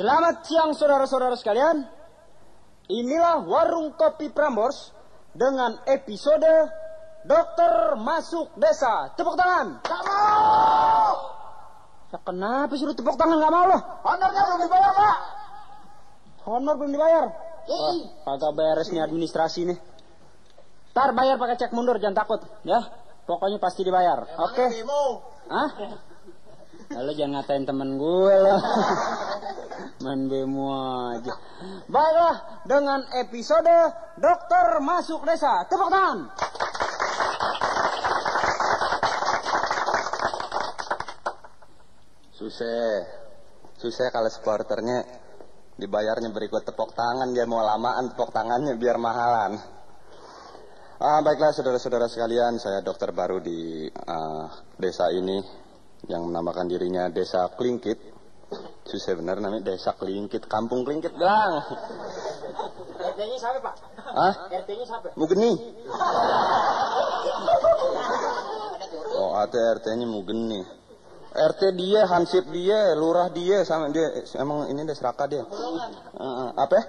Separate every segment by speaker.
Speaker 1: Selamat siang saudara-saudara sekalian. Inilah warung kopi Prambors dengan episode Dokter Masuk Desa. Tepuk tangan.
Speaker 2: Gak mau!
Speaker 1: Ya kenapa suruh tepuk tangan nggak mau loh?
Speaker 2: Honornya belum dibayar, Pak.
Speaker 1: Honor belum dibayar.
Speaker 2: Ih,
Speaker 1: Kagak beres nih administrasi nih. Ntar bayar pakai cek mundur, jangan takut. Ya, pokoknya pasti dibayar. Oke.
Speaker 2: demo.
Speaker 1: Hah? Lalu jangan ngatain temen gue loh. Main bemo aja. Baiklah, dengan episode Dokter Masuk Desa. Tepuk tangan.
Speaker 3: Susah. Susah kalau supporternya dibayarnya berikut tepuk tangan dia mau lamaan tepuk tangannya biar mahalan. Ah, baiklah saudara-saudara sekalian, saya dokter baru di ah, desa ini yang menamakan dirinya Desa Klingkit. Susah bener namanya Desa Klingkit, Kampung Klingkit bilang.
Speaker 1: RT-nya siapa, Pak?
Speaker 3: Hah?
Speaker 1: RT-nya siapa?
Speaker 3: Mugeni. Oh, RT-nya Mugeni. RT dia, Hansip dia, lurah dia, sama dia. Emang ini deh seraka dia. Heeh, apa? ya?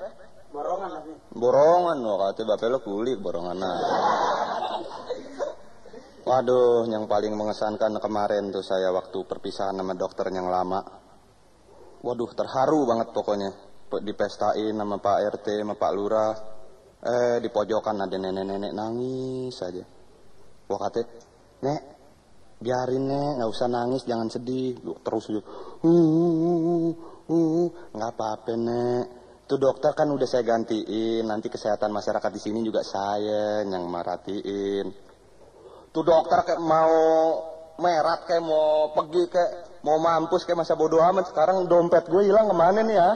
Speaker 1: Borongan.
Speaker 3: Borongan loh, kata bapak lo kulit borongan. Waduh, yang paling mengesankan kemarin tuh saya waktu perpisahan sama dokter yang lama. Waduh, terharu banget pokoknya. Pe- Dipestain sama Pak RT, sama Pak Lurah. Eh, di pojokan ada nenek-nenek nangis saja. Wah kata, Nek, biarin Nek, nggak usah nangis, jangan sedih. Terus aja, uh, uh, uh, nggak apa-apa Nek. Itu dokter kan udah saya gantiin, nanti kesehatan masyarakat di sini juga saya yang merhatiin. Tuh dokter kayak mau merat kayak mau pergi kayak mau mampus kayak masa bodoh amat. Sekarang dompet gue hilang ke mana nih ya?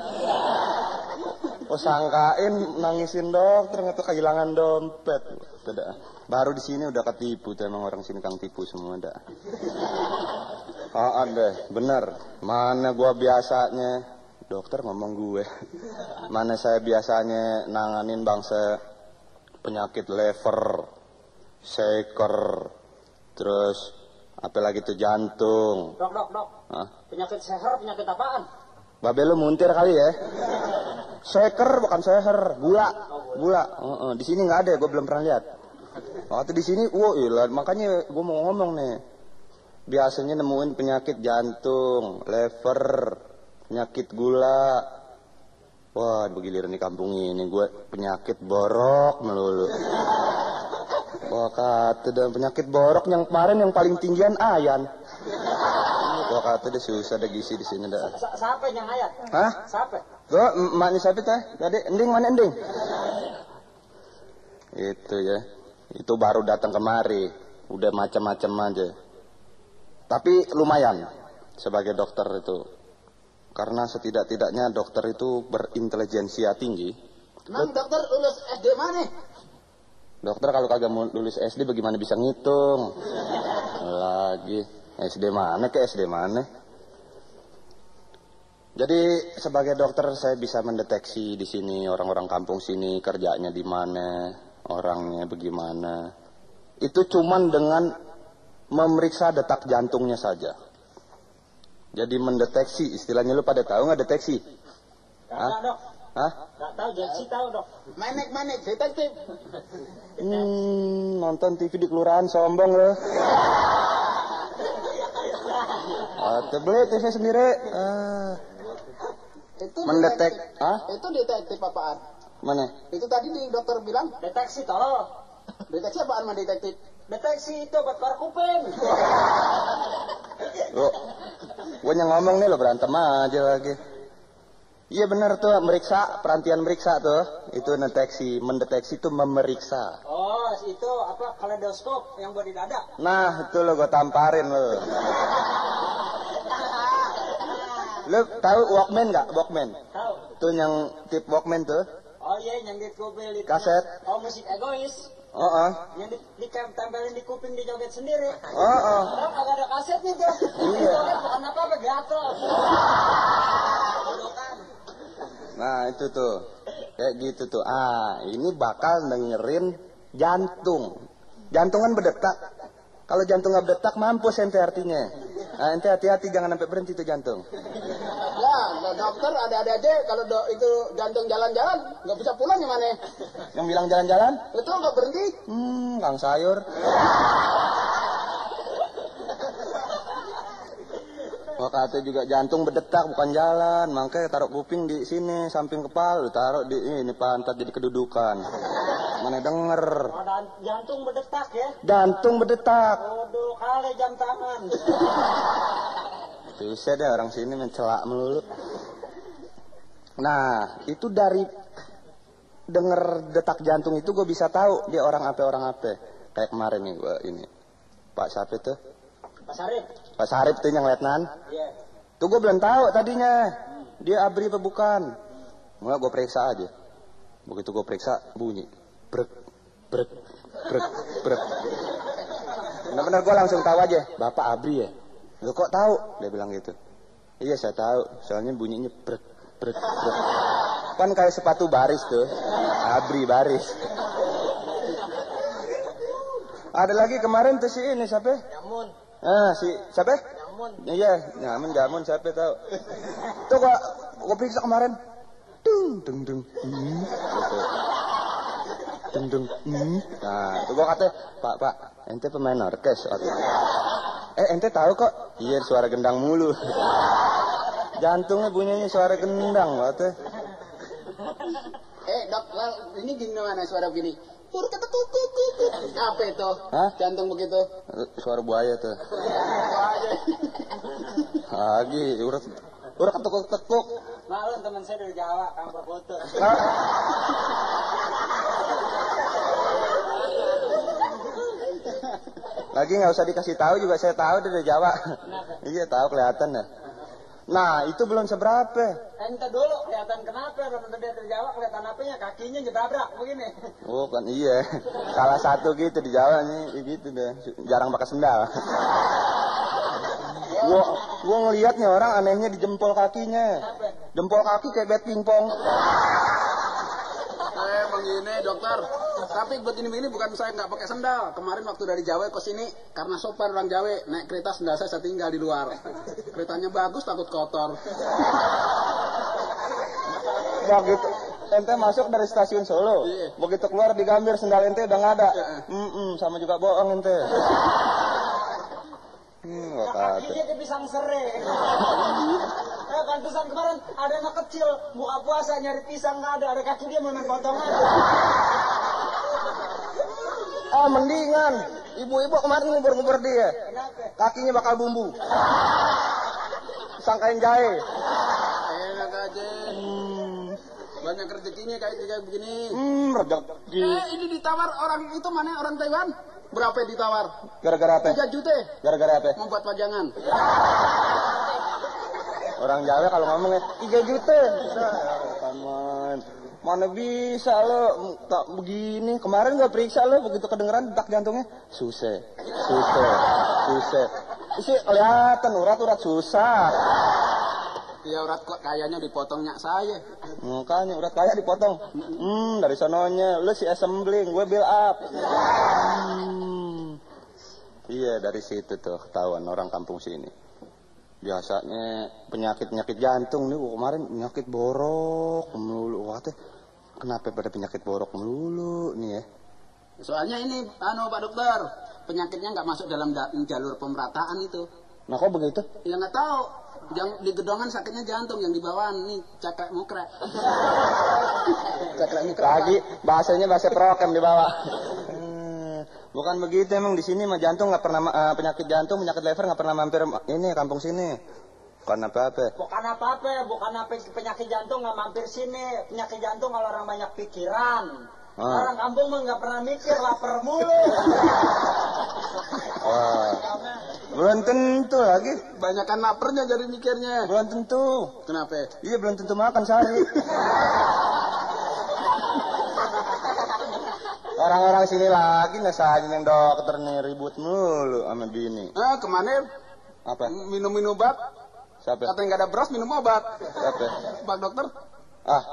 Speaker 3: Oh sangkain nangisin nggak tuh kehilangan dompet. Tidak. Baru di sini udah ketipu tuh emang orang sini kang tipu semua dah. Ah deh, bener. Mana gua biasanya dokter ngomong gue. Mana saya biasanya nanganin bangsa penyakit lever, shaker, terus apa lagi tuh jantung.
Speaker 1: Dok, dok, dok.
Speaker 3: Hah?
Speaker 1: Penyakit seher, penyakit apaan?
Speaker 3: Babe lu muntir kali ya? Shaker bukan seher, gula, gula. Heeh, di sini nggak ada, gue belum pernah lihat. Waktu di sini, wah ilah, makanya gue mau ngomong nih. Biasanya nemuin penyakit jantung, lever, penyakit gula. Wah, begiliran di kampung ini gue penyakit borok melulu. Wah kata dan penyakit borok yang kemarin yang paling tinggian ayan. Wah kata dia susah ada gizi di sini dah.
Speaker 1: Siapa yang ayat?
Speaker 3: Hah?
Speaker 1: Siapa?
Speaker 3: Gue emaknya siapa teh? Tadi ending mana ending? Itu ya. Itu baru datang kemari. Udah macam-macam aja. Tapi lumayan sebagai dokter itu. Karena setidak-tidaknya dokter itu berintelijensia tinggi.
Speaker 2: Nang dokter lulus SD mana?
Speaker 3: Dokter kalau kagak mau lulus SD bagaimana bisa ngitung? Lagi SD mana ke SD mana? Jadi sebagai dokter saya bisa mendeteksi di sini orang-orang kampung sini kerjanya di mana, orangnya bagaimana. Itu cuman dengan memeriksa detak jantungnya saja. Jadi mendeteksi, istilahnya lu pada tahu nggak deteksi?
Speaker 1: Gak
Speaker 3: Hah?
Speaker 1: tahu, dok.
Speaker 3: Hah?
Speaker 1: Gak tahu, dok.
Speaker 2: Manek manek detektif.
Speaker 3: Hmm, nonton TV di kelurahan sombong lo. Atau beli TV sendiri. Ah,
Speaker 2: Itu
Speaker 3: mendetek,
Speaker 2: detektif.
Speaker 3: ah?
Speaker 2: Itu detektif apaan?
Speaker 3: Mana?
Speaker 2: Itu tadi di dokter bilang
Speaker 1: Deteksi, tolong.
Speaker 2: deteksi apaan mah detektif?
Speaker 1: Deteksi itu buat keluar kuping.
Speaker 3: Lo, gue yang ngomong nih lo berantem aja lagi. Iya benar tuh, meriksa, perantian meriksa tuh. Itu deteksi, mendeteksi itu memeriksa.
Speaker 1: Oh, itu apa kaleidoskop yang buat di dada.
Speaker 3: Nah, itu lo gue tamparin lo. Lo tahu Walkman nggak? Walkman.
Speaker 1: Tahu?
Speaker 3: Tuh yang tip Walkman tuh.
Speaker 1: Oh iya, yang di kuping itu.
Speaker 3: Kaset.
Speaker 1: Oh, musik egois.
Speaker 3: Oh, oh.
Speaker 1: Yang di, ditempelin di kuping di joget sendiri.
Speaker 3: Oh, oh.
Speaker 1: Orang kagak ada kasetnya tuh.
Speaker 3: Iya.
Speaker 1: Joget bukan apa-apa, gatel.
Speaker 3: Nah, itu tuh. Kayak gitu tuh. Ah, ini bakal dengerin jantung. Jantung kan berdetak. Kalau jantung nggak berdetak, mampus ente artinya. Nah, ente hati-hati jangan sampai berhenti tuh jantung.
Speaker 2: Ya, Kalau dokter ada-ada aja, kalau do- itu jantung jalan-jalan, nggak bisa pulang gimana?
Speaker 3: Yang bilang jalan-jalan?
Speaker 2: Itu nggak berhenti.
Speaker 3: Hmm, kang sayur. Wah kata juga jantung berdetak bukan jalan, makanya taruh kuping di sini samping kepala, taruh di ini pantat jadi kedudukan. Mana denger?
Speaker 1: Oh, dan jantung berdetak ya.
Speaker 3: Jantung berdetak.
Speaker 1: Waduh, kali jam tangan.
Speaker 3: Susah deh orang sini mencelak melulu. Nah, itu dari denger detak jantung itu gue bisa tahu dia orang apa orang apa. Kayak kemarin nih gue ini. Pak siapa itu?
Speaker 1: Pak Sarip.
Speaker 3: Pak Sarip tuh yang letnan.
Speaker 1: Iya.
Speaker 3: Tuh gue belum tahu tadinya. Dia abri apa bukan. Mulai gue periksa aja. Begitu gue periksa bunyi. Brek, brek, brek, brek. Benar-benar gue langsung tahu aja. Bapak abri ya? Lo kok tahu? Dia bilang gitu. Iya saya tahu. Soalnya bunyinya brek, brek, brek. Kan kayak sepatu baris tuh. Abri baris. Ada lagi kemarin tuh si ini siapa? Ah, si siapa?
Speaker 1: Nyamun.
Speaker 3: Iya, nyaman jamun siapa tahu. Tuh gua gua periksa kemarin. Dung dung dung. Hmm. Gitu. Dung dung. Hmm. Nah, tuh gua kata, "Pak, Pak, ente pemain orkes." Kata. Eh, ente tahu kok? Iya, suara gendang mulu. Jantungnya bunyinya suara gendang, kata.
Speaker 2: Eh dok, ini gimana suara begini? Kuk, kuk, kuk, kuk. Apa itu?
Speaker 3: Hah?
Speaker 2: Jantung begitu.
Speaker 3: Suara buaya tuh. Lagi, urat urat ketukuk-tekuk.
Speaker 1: Maklum teman saya dari Jawa, kampung foto.
Speaker 3: Lagi nggak usah dikasih tahu juga saya tahu dari Jawa. iya tahu kelihatan ya. Nah itu belum seberapa.
Speaker 1: Ente dulu kelihatan kenapa? Kalau dia dari Jawa kelihatan apanya? Kakinya jebabrak begini.
Speaker 3: Oh kan iya. Salah satu gitu di Jawa nih gitu deh. Jarang pakai sendal. gua gua ngeliat nih orang anehnya di jempol kakinya. Jempol kaki kayak bat pingpong.
Speaker 2: Eh begini dokter. Tapi begini-begini bukan saya nggak pakai sendal. Kemarin waktu dari Jawa ke sini karena sopan orang Jawa naik kereta sendal saya, saya tinggal di luar. Keretanya bagus takut kotor.
Speaker 3: Begitu ente masuk dari stasiun Solo,
Speaker 2: Iya.
Speaker 3: begitu keluar di Gambir sendal ente udah nggak ada.
Speaker 2: Iya.
Speaker 3: Mm-mm, sama juga bohong ente. Hmm.
Speaker 1: Kakinya kayak pisang sere. Eh, pantesan kemarin ada anak kecil buka puasa nyari pisang nggak ada, ada kaki dia main potongan.
Speaker 3: Ah mendingan, ibu-ibu kemarin ngubur-ngubur dia,
Speaker 1: Kenapa?
Speaker 3: kakinya bakal bumbu. Sangkain jahe.
Speaker 2: Enak aja. Banyak rezekinya kayak kayak begini.
Speaker 3: Hmm, rezeki.
Speaker 2: Eh, ini ditawar orang itu mana orang Taiwan? Berapa ditawar?
Speaker 3: Gara-gara apa?
Speaker 2: 3 juta
Speaker 3: Gara-gara apa?
Speaker 2: mau buat pajangan.
Speaker 3: Orang Jawa kalau ngomongnya 3 juta. Aman. Mana bisa lo tak begini. Kemarin gua periksa lo begitu kedengeran detak jantungnya susah. Susah. Susah. Sih kelihatan urat-urat susah.
Speaker 2: Ya urat kok kayaknya dipotongnya saya.
Speaker 3: Makanya urat kaya dipotong. Hmm, dari sononya lu si assembling, gue build up. Hmm. Iya, dari situ tuh ketahuan orang kampung sini. Biasanya penyakit-penyakit jantung nih, kemarin penyakit borok melulu. Wah, teh, kenapa pada penyakit borok melulu nih ya?
Speaker 2: Soalnya ini anu Pak Dokter, penyakitnya nggak masuk dalam da- jalur pemerataan itu.
Speaker 3: Nah, kok begitu?
Speaker 2: Ya nggak tahu. Yang di gedongan sakitnya jantung, yang di bawah nih cakrek mukrek. cakrek mukrek.
Speaker 3: Lagi bahasanya bahasa prokem di bawah. Hmm, Bukan begitu emang di sini mah jantung nggak pernah eh, penyakit jantung penyakit liver nggak pernah mampir ini kampung sini. Bukan apa-apa.
Speaker 1: Bukan apa-apa, bukan apa penyakit jantung nggak mampir sini. Penyakit jantung kalau orang banyak pikiran.
Speaker 3: Ah.
Speaker 1: Orang kampung mah nggak pernah mikir, lapar mulu.
Speaker 3: Wah, belum tentu lagi.
Speaker 2: Banyakan lapernya jadi mikirnya.
Speaker 3: Belum tentu.
Speaker 2: Kenapa?
Speaker 3: Iya belum tentu makan sehari. Orang-orang sini lagi nasain yang dokter nih ribut mulu sama bini.
Speaker 2: Ah, ke mana
Speaker 3: Apa?
Speaker 2: minum-minum obat?
Speaker 3: Siapa?
Speaker 2: Katanya nggak ada beras minum obat.
Speaker 3: Siapa?
Speaker 2: Pak Dokter?
Speaker 3: Ah,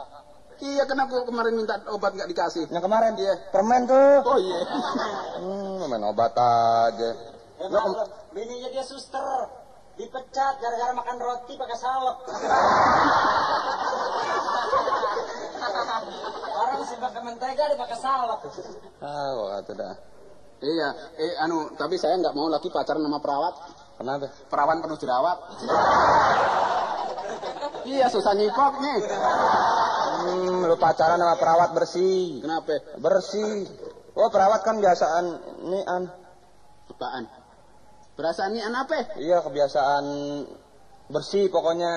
Speaker 2: Iya, kenapa kemarin minta obat nggak dikasih?
Speaker 3: yang kemarin dia permen tuh.
Speaker 2: Oh iya.
Speaker 3: Hmm, main obat aja.
Speaker 1: Ya, maklum, bininya dia suster. Dipecat gara-gara makan roti pakai salep. Orang sih pakai mentega dia pakai salep.
Speaker 3: Ah, itu dah.
Speaker 2: Iya, eh anu, tapi saya nggak mau lagi pacaran sama perawat.
Speaker 3: Kenapa?
Speaker 2: Perawan penuh jerawat. iya, susah nyipok nih.
Speaker 3: Hmm, lu pacaran sama perawat bersih.
Speaker 2: Kenapa?
Speaker 3: Bersih. Oh, perawat kan biasaan ini an.
Speaker 2: Apaan? Perasaan ini apa?
Speaker 3: Iya, kebiasaan bersih pokoknya.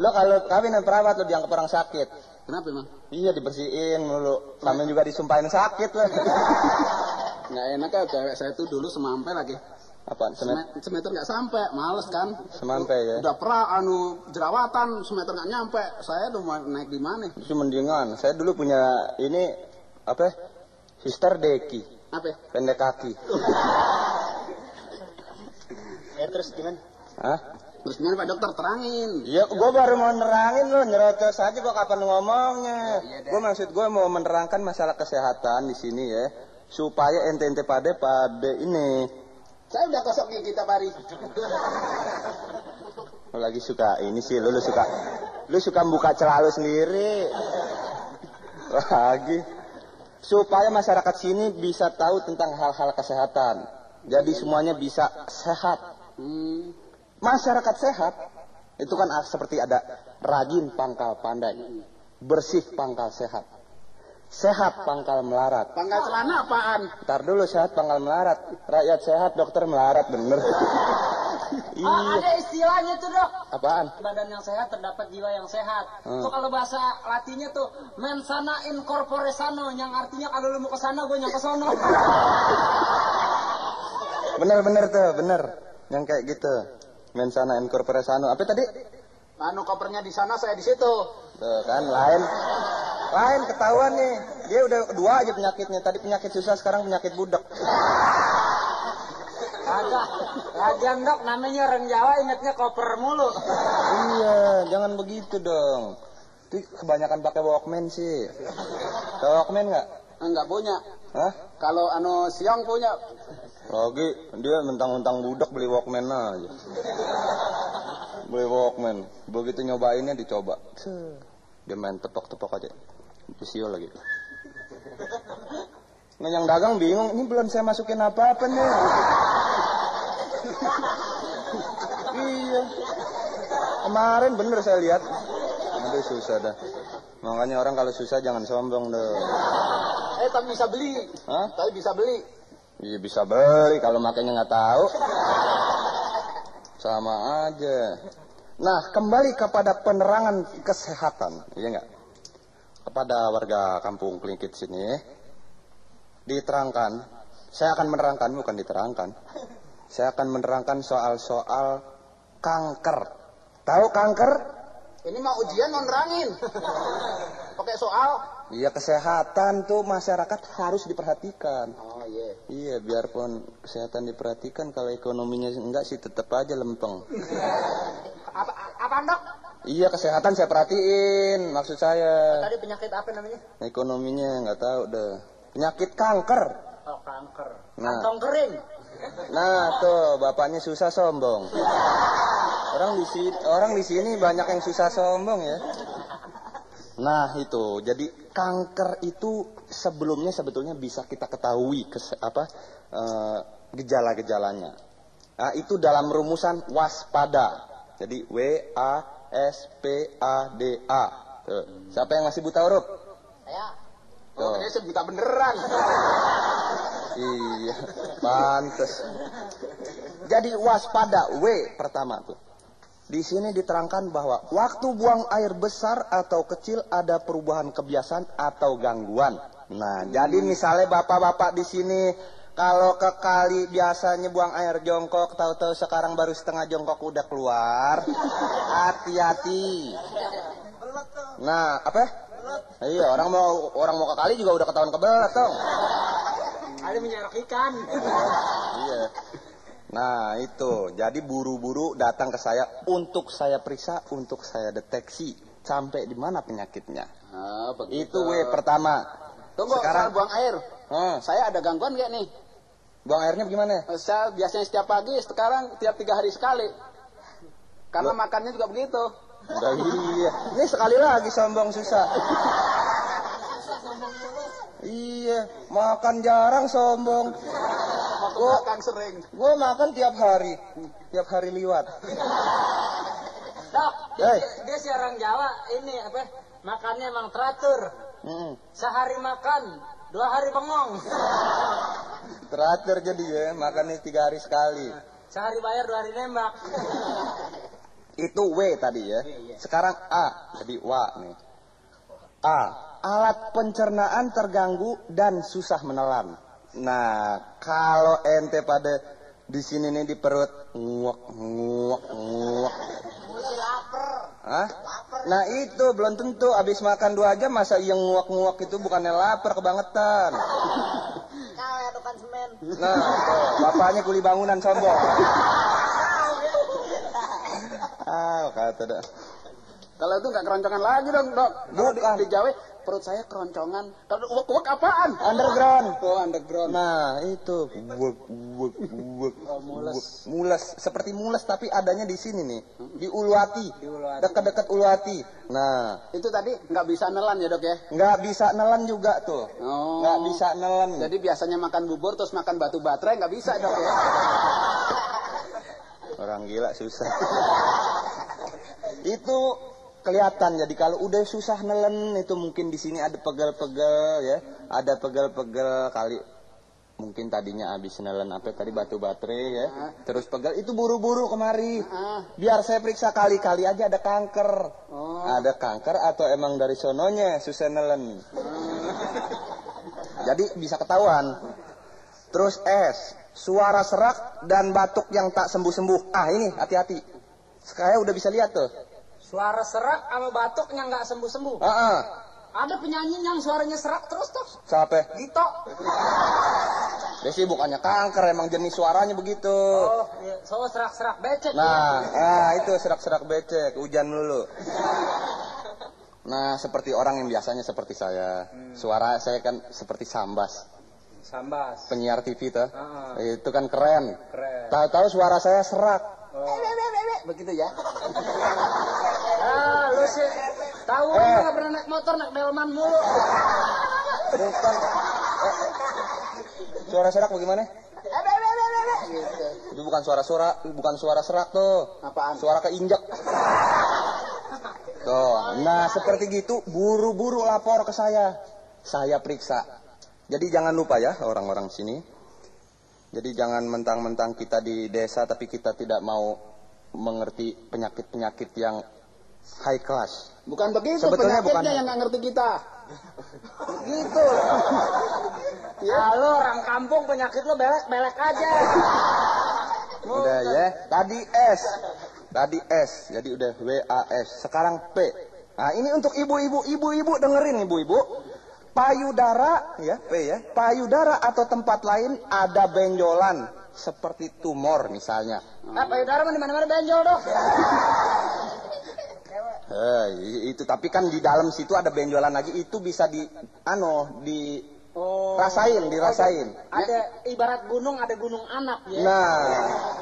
Speaker 3: Lo kalau kawin sama perawat lo dianggap orang sakit.
Speaker 2: Kenapa emang?
Speaker 3: Iya dibersihin mulu. Sama juga disumpahin sakit lah.
Speaker 2: Nggak enak ya cewek saya tuh dulu semampai lagi.
Speaker 3: Apa? Semet,
Speaker 2: Semet, semeter nggak sampai, males kan?
Speaker 3: semampai ya.
Speaker 2: Udah pra anu jerawatan semeter nggak nyampe. Saya mau naik di mana?
Speaker 3: Itu mendingan. Saya dulu punya ini apa? Sister Deki,
Speaker 2: Apa?
Speaker 3: pendek kaki.
Speaker 1: Ya terus gimana?
Speaker 3: Hah?
Speaker 2: Terus gimana Pak Dokter terangin?
Speaker 3: Iya, gue baru mau nerangin lo, nyerocos aja gue kapan ngomongnya. Gue maksud gue mau menerangkan masalah kesehatan di sini ya, supaya ente-ente pada pada ini
Speaker 2: Saya udah kosong gigi tiap hari.
Speaker 3: lo lagi suka ini sih, lo, lo suka, lo suka buka celah lo sendiri. Lagi, supaya masyarakat sini bisa tahu tentang hal-hal kesehatan. Jadi semuanya bisa sehat. Masyarakat sehat itu kan seperti ada rajin pangkal pandai, bersih pangkal sehat, sehat pangkal melarat.
Speaker 2: Pangkal celana apaan?
Speaker 3: Ntar dulu sehat pangkal melarat, rakyat sehat dokter melarat bener.
Speaker 1: Oh, ada istilahnya tuh dok.
Speaker 3: apaan?
Speaker 1: Badan yang sehat terdapat jiwa yang sehat.
Speaker 3: Hmm.
Speaker 1: Tuh kalau bahasa latinnya tuh mensana in corpore sano, yang artinya kalau lu mau ke sana gue ke sono.
Speaker 3: Bener-bener tuh, bener. Yang kayak gitu. Mensana incorpore sano. Apa tadi?
Speaker 2: Anu kopernya di sana, saya di situ.
Speaker 3: Tuh kan, lain. Lain ketahuan nih. Dia udah dua aja penyakitnya. Tadi penyakit susah, sekarang penyakit budak.
Speaker 1: Kagak. Lagian dok namanya orang Jawa ingatnya koper mulu.
Speaker 3: iya, jangan begitu dong. Itu kebanyakan pakai Walkman sih. Tahu Walkman nggak?
Speaker 2: Enggak punya.
Speaker 3: Hah?
Speaker 2: Kalau anu siang punya.
Speaker 3: Lagi dia mentang-mentang budak beli Walkman aja. Beli Walkman. Begitu nyobainnya dicoba. Tuh. Dia main tepok-tepok aja. Visio lagi. Nah, yang dagang bingung, ini belum saya masukin apa-apa nih. iya. Kemarin bener saya lihat. Aduh susah dah. Makanya orang kalau susah jangan sombong deh.
Speaker 2: Eh, tapi bisa beli.
Speaker 3: Hah?
Speaker 2: Tapi bisa beli.
Speaker 3: Iya bisa beli kalau makanya nggak tahu. Sama aja. Nah kembali kepada penerangan kesehatan, iya nggak? Kepada warga kampung Kelingkit sini, diterangkan. Saya akan menerangkan, bukan diterangkan. Saya akan menerangkan soal-soal kanker. Tahu kanker?
Speaker 2: Ini mau ujian mau nerangin. Pakai soal.
Speaker 3: Iya kesehatan tuh masyarakat harus diperhatikan.
Speaker 2: Oh iya.
Speaker 3: Iya, biarpun kesehatan diperhatikan, kalau ekonominya enggak sih tetap aja lempeng.
Speaker 2: Apa apaan dok?
Speaker 3: Iya, kesehatan saya perhatiin, maksud saya.
Speaker 1: Tadi penyakit apa namanya?
Speaker 3: Ekonominya nggak tahu deh. Penyakit kanker.
Speaker 1: Oh kanker.
Speaker 3: Nah.
Speaker 1: Kantong kering.
Speaker 3: Nah, tuh bapaknya susah sombong. Orang di sini, orang di sini banyak yang susah sombong ya. Nah, itu. Jadi kanker itu sebelumnya sebetulnya bisa kita ketahui kes, apa eh, gejala-gejalanya. Nah, itu dalam rumusan waspada. Jadi W A S P A D A. Tuh. Siapa yang masih buta huruf?
Speaker 1: Ya.
Speaker 2: Oh,
Speaker 3: Tuh.
Speaker 2: ini sebuta beneran.
Speaker 3: Iya, pantes. Jadi waspada W pertama tuh. Di sini diterangkan bahwa waktu buang air besar atau kecil ada perubahan kebiasaan atau gangguan. Nah, jadi misalnya bapak-bapak di sini kalau ke kali biasanya buang air jongkok, tahu-tahu sekarang baru setengah jongkok udah keluar. Hati-hati. Nah, apa? Iya, orang mau orang mau ke kali juga udah ketahuan kebelet dong.
Speaker 1: Ada menyerok ikan.
Speaker 3: Iya. Nah itu, jadi buru-buru datang ke saya untuk saya periksa, untuk saya deteksi sampai di mana penyakitnya.
Speaker 2: Ah, begitu.
Speaker 3: Itu W pertama.
Speaker 2: Tunggu,
Speaker 3: Sekarang-
Speaker 2: buang air.
Speaker 3: Hmm,
Speaker 2: Saya ada gangguan nggak nih?
Speaker 3: Buang airnya gimana?
Speaker 2: Saya biasanya setiap pagi, sekarang tiap tiga hari sekali. Karena makannya juga begitu.
Speaker 3: Udah iya. Ini sekali lagi sombong susah. Iya, makan jarang sombong.
Speaker 2: Gue makan sering.
Speaker 3: Gue makan tiap hari, tiap hari liwat.
Speaker 1: Dok, dia, dia si orang Jawa ini apa? Makannya emang teratur.
Speaker 3: Mm,
Speaker 1: Sehari makan, dua hari bengong.
Speaker 3: teratur jadi ya, makannya tiga hari sekali.
Speaker 1: Sehari bayar, dua hari nembak.
Speaker 3: Itu W tadi ya. Sekarang A, jadi wa nih. A, alat pencernaan terganggu dan susah menelan. Nah, kalau ente pada di sini nih di perut nguak nguak nguak. Hah? Nah itu belum tentu abis makan dua jam masa yang nguak-nguak itu bukannya lapar kebangetan. Nah, tuh, bapaknya kuli bangunan sombong. Ah, kata dah.
Speaker 2: Kalau itu nggak keroncongan lagi dong, dok. Kalau di,
Speaker 3: Bukan.
Speaker 2: di Jawa perut saya keroncongan. Kalau uwek-uwek apaan?
Speaker 3: Underground.
Speaker 2: Oh, underground.
Speaker 3: Nah, itu wuk wuk wuk mules. Mules, seperti mules tapi adanya di sini nih, di Uluwati.
Speaker 1: Uluwati.
Speaker 3: Dekat-dekat Uluwati. Nah,
Speaker 2: Itu tadi nggak bisa nelan ya dok ya?
Speaker 3: nggak bisa nelan juga tuh.
Speaker 2: Oh.
Speaker 3: Nggak bisa nelan.
Speaker 2: Jadi biasanya makan bubur terus makan batu baterai nggak bisa dok ya?
Speaker 3: Orang gila susah. itu kelihatan jadi kalau udah susah nelen itu mungkin di sini ada pegel-pegel ya, ada pegel-pegel kali mungkin tadinya habis nelen apa tadi batu baterai ya, terus pegel itu buru-buru kemari. Biar saya periksa kali-kali aja ada kanker.
Speaker 2: Oh.
Speaker 3: Ada kanker atau emang dari sononya susah nelen. Jadi bisa ketahuan. Terus S, suara serak dan batuk yang tak sembuh-sembuh. Ah ini hati-hati. Saya udah bisa lihat tuh.
Speaker 1: Suara serak sama batuknya nggak sembuh-sembuh.
Speaker 3: Ah, ah.
Speaker 1: Ada penyanyi yang suaranya serak terus tuh.
Speaker 3: Siapa?
Speaker 1: Dito.
Speaker 3: Dia sih bukannya kanker, emang jenis suaranya begitu.
Speaker 1: Oh, iya. so serak-serak becek.
Speaker 3: Nah, ah, itu serak-serak becek, hujan dulu. Nah, seperti orang yang biasanya seperti saya. Suara saya kan seperti sambas.
Speaker 1: Sambas.
Speaker 3: Penyiar TV tuh.
Speaker 1: Ah.
Speaker 3: Itu kan keren.
Speaker 1: Keren.
Speaker 3: Tahu-tahu suara saya serak.
Speaker 2: Begitu ya?
Speaker 1: Ah, lu sih tahu
Speaker 3: Eh.
Speaker 1: nggak pernah naik motor naik delman mulu.
Speaker 3: Bukan. Eh, Suara serak bagaimana? Itu bukan suara-suara, bukan suara serak tuh.
Speaker 2: Apaan?
Speaker 3: Suara keinjek. Tuh, nah seperti gitu buru-buru lapor ke saya. Saya periksa. Jadi jangan lupa ya orang-orang sini. Jadi jangan mentang-mentang kita di desa tapi kita tidak mau mengerti penyakit-penyakit yang high class.
Speaker 2: Bukan begitu
Speaker 3: Sebetulnya
Speaker 2: penyakitnya
Speaker 3: bukan.
Speaker 2: yang nggak ngerti kita. Begitu.
Speaker 1: Ya lu orang kampung penyakit lu belek-belek aja.
Speaker 3: Udah ya. Tadi S. Tadi S. Jadi udah W A S. Sekarang P. Nah, ini untuk ibu-ibu, ibu-ibu dengerin ibu-ibu. Payudara ya, P ya. Payudara atau tempat lain ada benjolan seperti tumor misalnya.
Speaker 1: Ah, payudara mah di mana-mana benjol dong.
Speaker 3: Eh, itu tapi kan di dalam situ ada benjolan lagi itu bisa di ano di
Speaker 1: Oh.
Speaker 3: rasain, dirasain.
Speaker 1: Ada ibarat gunung ada gunung anak ya.
Speaker 3: Nah,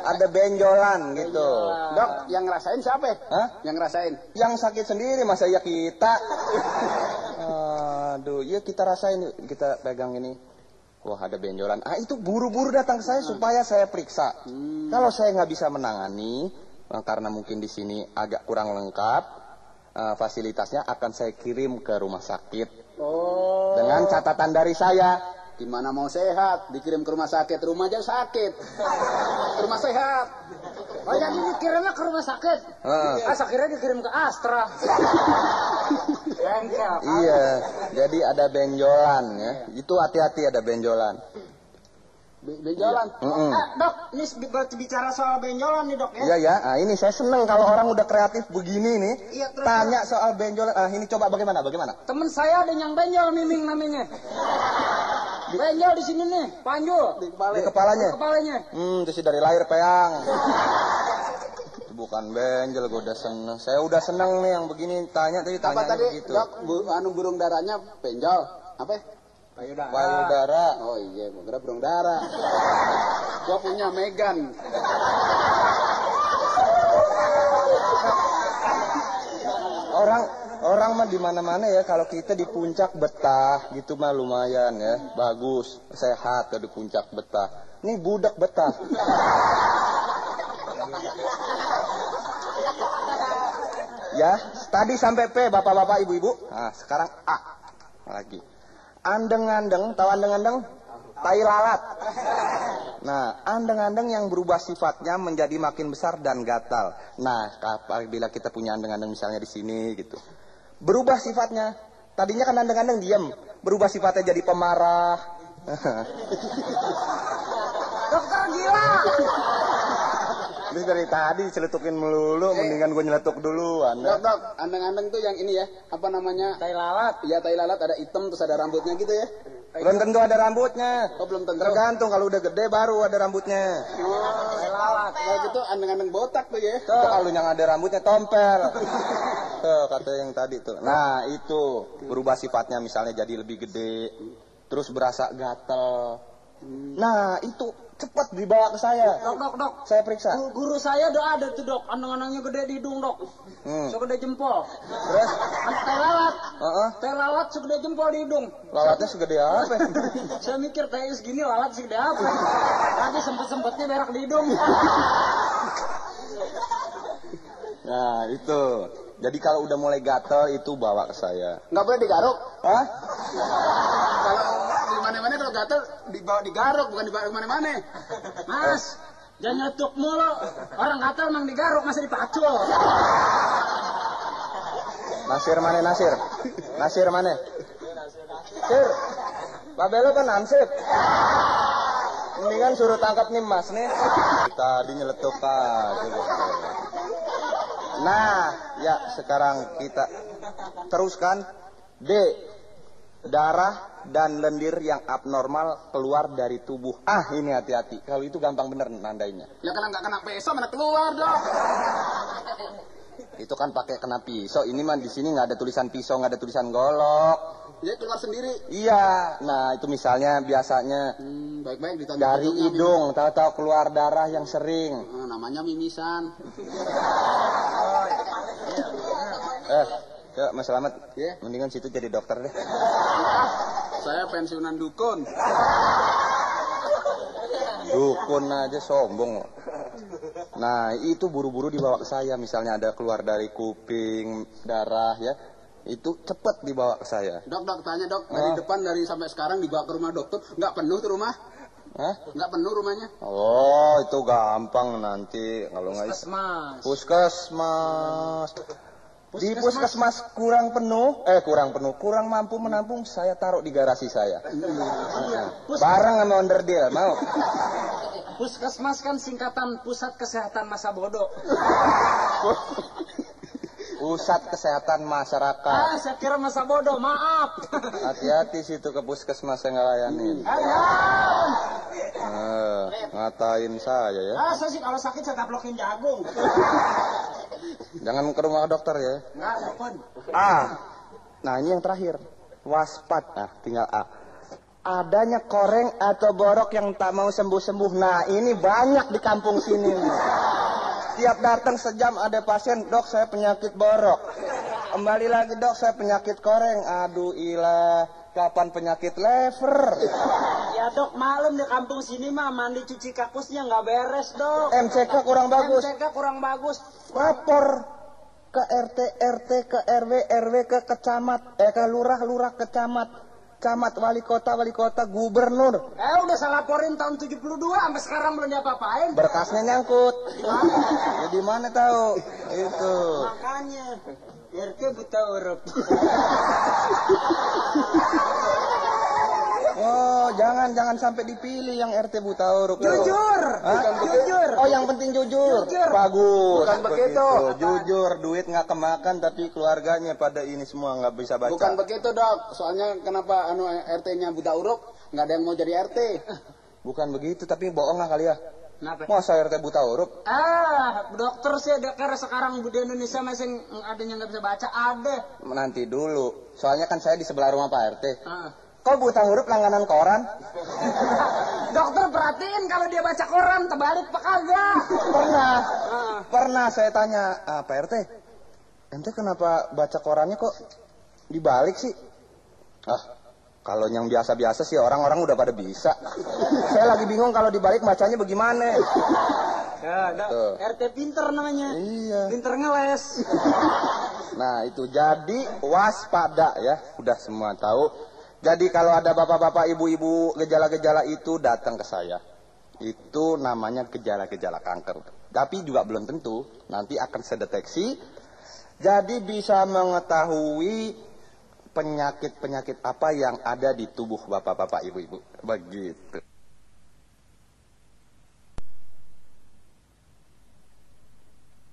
Speaker 3: ada benjolan gitu.
Speaker 2: Dok, yang ngerasain siapa? ya?
Speaker 3: Hah?
Speaker 2: Yang ngerasain.
Speaker 3: Yang sakit sendiri masa ya kita. Aduh, ya kita rasain yuk. kita pegang ini. Wah ada benjolan. Ah itu buru-buru datang ke saya supaya saya periksa. Kalau saya nggak bisa menangani eh, karena mungkin di sini agak kurang lengkap eh, fasilitasnya akan saya kirim ke rumah sakit
Speaker 2: Oh.
Speaker 3: dengan catatan dari saya.
Speaker 2: Gimana mau sehat? Dikirim ke rumah sakit, rumah aja sakit. Ke rumah sehat.
Speaker 1: Oh jadi dikirimnya ke rumah sakit.
Speaker 3: Heeh.
Speaker 1: Ah, akhirnya dikirim ke Astra. Bengkel.
Speaker 3: Iya, jadi ada benjolan ya. Itu hati-hati ada benjolan.
Speaker 2: Be- Benjolan.
Speaker 3: Mm-mm.
Speaker 1: Eh, dok, ini bicara soal benjolan nih dok ya.
Speaker 3: Iya ya, nah, ini saya seneng kalau orang udah kreatif begini nih,
Speaker 1: Iya, terus-
Speaker 3: tanya soal benjolan. Ah ini coba bagaimana? Bagaimana?
Speaker 1: Temen saya ada yang benjol miming namanya. Benjol di sini nih, panjul.
Speaker 2: Di kepala.
Speaker 3: Di kepalanya.
Speaker 1: Kepalanya.
Speaker 3: Hmm, itu sih dari lahir peang. bukan benjol, gue udah seneng. Saya udah seneng nih yang begini tanya tadi
Speaker 2: Apa
Speaker 3: tanya
Speaker 2: tadi?
Speaker 3: begitu.
Speaker 2: Dok, bu, anu burung darahnya benjol. Apa? Ya?
Speaker 1: Payudara.
Speaker 3: Payudara.
Speaker 2: Oh iya, gua kira burung dara. gua punya Megan.
Speaker 3: orang orang mah di mana-mana ya kalau kita di puncak betah gitu mah lumayan ya. Bagus, sehat kalau di puncak betah. Ini budak betah. ya, tadi sampai P Bapak-bapak Ibu-ibu. Nah, sekarang A lagi. Andeng-andeng, tahu andeng-andeng? Tai lalat. Nah, andeng-andeng yang berubah sifatnya menjadi makin besar dan gatal. Nah, apabila kita punya andeng-andeng misalnya di sini gitu. Berubah sifatnya. Tadinya kan andeng-andeng diam, berubah sifatnya jadi pemarah.
Speaker 1: Dokter gila.
Speaker 3: Ini dari tadi celetukin melulu, mendingan gue nyeletuk duluan.
Speaker 2: Dok, dok, andeng-andeng tuh yang ini ya, apa namanya?
Speaker 1: Tai lalat.
Speaker 2: Ya tai lalat ada hitam terus ada rambutnya gitu ya.
Speaker 3: Belum tentu ada rambutnya.
Speaker 2: Oh belum tentu.
Speaker 3: Tergantung kalau udah gede baru ada rambutnya.
Speaker 2: Oh, tai lalat. Kayak gitu andeng-andeng botak tuh ya.
Speaker 3: Tuh kalau yang ada rambutnya tompel. Tuh kata yang tadi tuh. Nah itu berubah sifatnya misalnya jadi lebih gede, terus berasa gatel. Nah itu cepat dibawa ke saya.
Speaker 1: Dok, dok, dok.
Speaker 3: Saya periksa.
Speaker 1: Gu- Guru saya udah ada tuh dok, andang-andangnya gede di hidung dok,
Speaker 3: Hmm.
Speaker 1: segede jempol.
Speaker 3: Terus,
Speaker 1: Tai lalat,
Speaker 3: Heeh.
Speaker 1: tai lalat segede jempol di hidung.
Speaker 3: lalatnya segede apa?
Speaker 1: Saya mikir tai segini lalat segede apa? Tadi sempet-sempetnya berak di hidung.
Speaker 3: Nah itu. Jadi kalau udah mulai gatel itu bawa ke saya.
Speaker 2: Nggak boleh digaruk.
Speaker 3: Hah?
Speaker 2: Kalau di mana-mana kalau gatel dibawa digaruk bukan dibawa di mana-mana.
Speaker 1: Mas, jangan nyetuk mulu. Orang gatel emang digaruk, masa dipacul.
Speaker 3: Nasir mana Nasir? Nasir mana? Sir, Pak Belo kan ansip. Mendingan suruh tangkap nih mas nih. Tadi nyeletuk aja. Nah, ya sekarang kita teruskan D. Darah dan lendir yang abnormal keluar dari tubuh. Ah, ini hati-hati. Kalau itu gampang bener nandainya.
Speaker 2: Ya kalau nggak kena peso mana keluar dok.
Speaker 3: Itu kan pakai kena pisau. Ini mah di sini nggak ada tulisan pisau, nggak ada tulisan golok.
Speaker 2: Ya keluar sendiri.
Speaker 3: Iya, nah itu misalnya biasanya
Speaker 2: Hmm, baik-baik
Speaker 3: dari hidung, tahu-tahu keluar darah yang sering.
Speaker 2: Ah, namanya mimisan.
Speaker 3: Eh, ya Mas Slamet,
Speaker 2: Ya.
Speaker 3: mendingan situ jadi dokter deh.
Speaker 2: Saya pensiunan dukun.
Speaker 3: Dukun aja sombong. Nah, itu buru-buru dibawa ke saya. Misalnya ada keluar dari kuping, darah ya. Itu cepet dibawa ke saya.
Speaker 2: Dok, dok, tanya dok. Dari
Speaker 3: Ah.
Speaker 2: depan dari sampai sekarang dibawa ke rumah dokter. Nggak penuh tuh rumah?
Speaker 3: Hah?
Speaker 2: Nggak penuh rumahnya?
Speaker 3: Oh, itu gampang nanti kalau nggak is-
Speaker 1: Mas.
Speaker 3: Puskesmas. Di puskesmas kurang penuh, eh kurang penuh, kurang mampu menampung, saya taruh di garasi saya. Bareng sama onderdil, mau?
Speaker 1: Puskesmas kan singkatan Pusat Kesehatan Masa Bodoh.
Speaker 3: Pusat Kesehatan Masyarakat.
Speaker 1: Ah, saya kira masa bodoh, maaf.
Speaker 3: Hati-hati situ ke puskesmas yang ngelayanin.
Speaker 1: Ayan.
Speaker 3: Eh, ngatain saya ya.
Speaker 1: Ah, saya sih kalau sakit saya taplokin jagung.
Speaker 3: Jangan ke rumah dokter ya.
Speaker 1: Enggak, pun.
Speaker 3: A. Nah ini yang terakhir. Waspat. Nah tinggal A. Adanya koreng atau borok yang tak mau sembuh-sembuh. Nah ini banyak di kampung sini. Tiap datang sejam ada pasien, dok saya penyakit borok. Kembali lagi dok saya penyakit koreng. Aduh ilah, kapan penyakit lever?
Speaker 1: Ya dok, malam di kampung sini mah mandi cuci kakusnya nggak beres dok.
Speaker 3: MCK kurang bagus.
Speaker 1: MCK kurang bagus.
Speaker 3: Lapor ke RT, RT, ke RW, RW, ke kecamat, eh ke lurah, lurah, kecamat, camat, wali kota, wali kota, gubernur.
Speaker 1: Eh udah saya laporin tahun 72 sampai sekarang belum diapa-apain.
Speaker 3: Berkasnya nyangkut. Ya, di mana tahu? Itu.
Speaker 1: Makanya RT buta huruf.
Speaker 3: Oh, jangan jangan sampai dipilih yang RT buta huruf.
Speaker 1: Jujur,
Speaker 3: Hah?
Speaker 1: jujur.
Speaker 3: Oh, yang penting jujur.
Speaker 1: Jujur.
Speaker 3: Bagus.
Speaker 2: Bukan begitu.
Speaker 3: Jujur, duit nggak kemakan tapi keluarganya pada ini semua nggak bisa baca.
Speaker 2: Bukan begitu dok. Soalnya kenapa anu RT-nya buta huruf? Nggak ada yang mau jadi RT.
Speaker 3: Bukan begitu, tapi bohong lah kali ya.
Speaker 1: Kenapa?
Speaker 3: Masa RT buta huruf?
Speaker 1: Ah, dokter sih ada karena sekarang di Indonesia masih ada yang nggak bisa baca ada.
Speaker 3: Nanti dulu. Soalnya kan saya di sebelah rumah Pak RT.
Speaker 1: Ah.
Speaker 3: Kok buta huruf langganan koran?
Speaker 1: Dokter perhatiin kalau dia baca koran terbalik apa kagak?
Speaker 3: Pernah.
Speaker 1: Ah.
Speaker 3: Pernah saya tanya, ah, Pak RT, ente kenapa baca korannya kok dibalik sih? Ah, kalau yang biasa-biasa sih orang-orang udah pada bisa. Saya lagi bingung kalau dibalik bacanya bagaimana.
Speaker 1: Ya, ada
Speaker 3: Tuh.
Speaker 1: RT pinter namanya.
Speaker 3: Iya.
Speaker 1: Pinter ngeles.
Speaker 3: Nah, itu jadi waspada ya. Udah semua tahu. Jadi kalau ada bapak-bapak, ibu-ibu gejala-gejala itu datang ke saya. Itu namanya gejala-gejala kanker. Tapi juga belum tentu. Nanti akan saya deteksi. Jadi bisa mengetahui penyakit-penyakit apa yang ada di tubuh bapak-bapak, ibu-ibu. Begitu.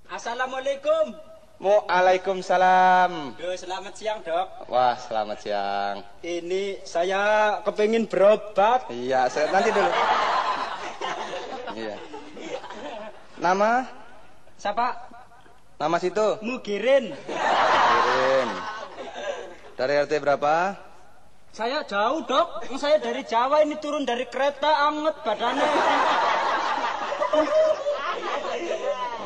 Speaker 1: Assalamualaikum.
Speaker 3: Waalaikumsalam.
Speaker 1: Duh, selamat siang dok.
Speaker 3: Wah, selamat siang.
Speaker 1: Ini saya kepingin berobat.
Speaker 3: Iya, saya nanti dulu. Iya. Nama?
Speaker 1: Siapa?
Speaker 3: Nama situ?
Speaker 1: Mugirin.
Speaker 3: Kirim. Dari RT berapa?
Speaker 1: Saya jauh dok. Saya dari Jawa ini turun dari kereta anget badannya.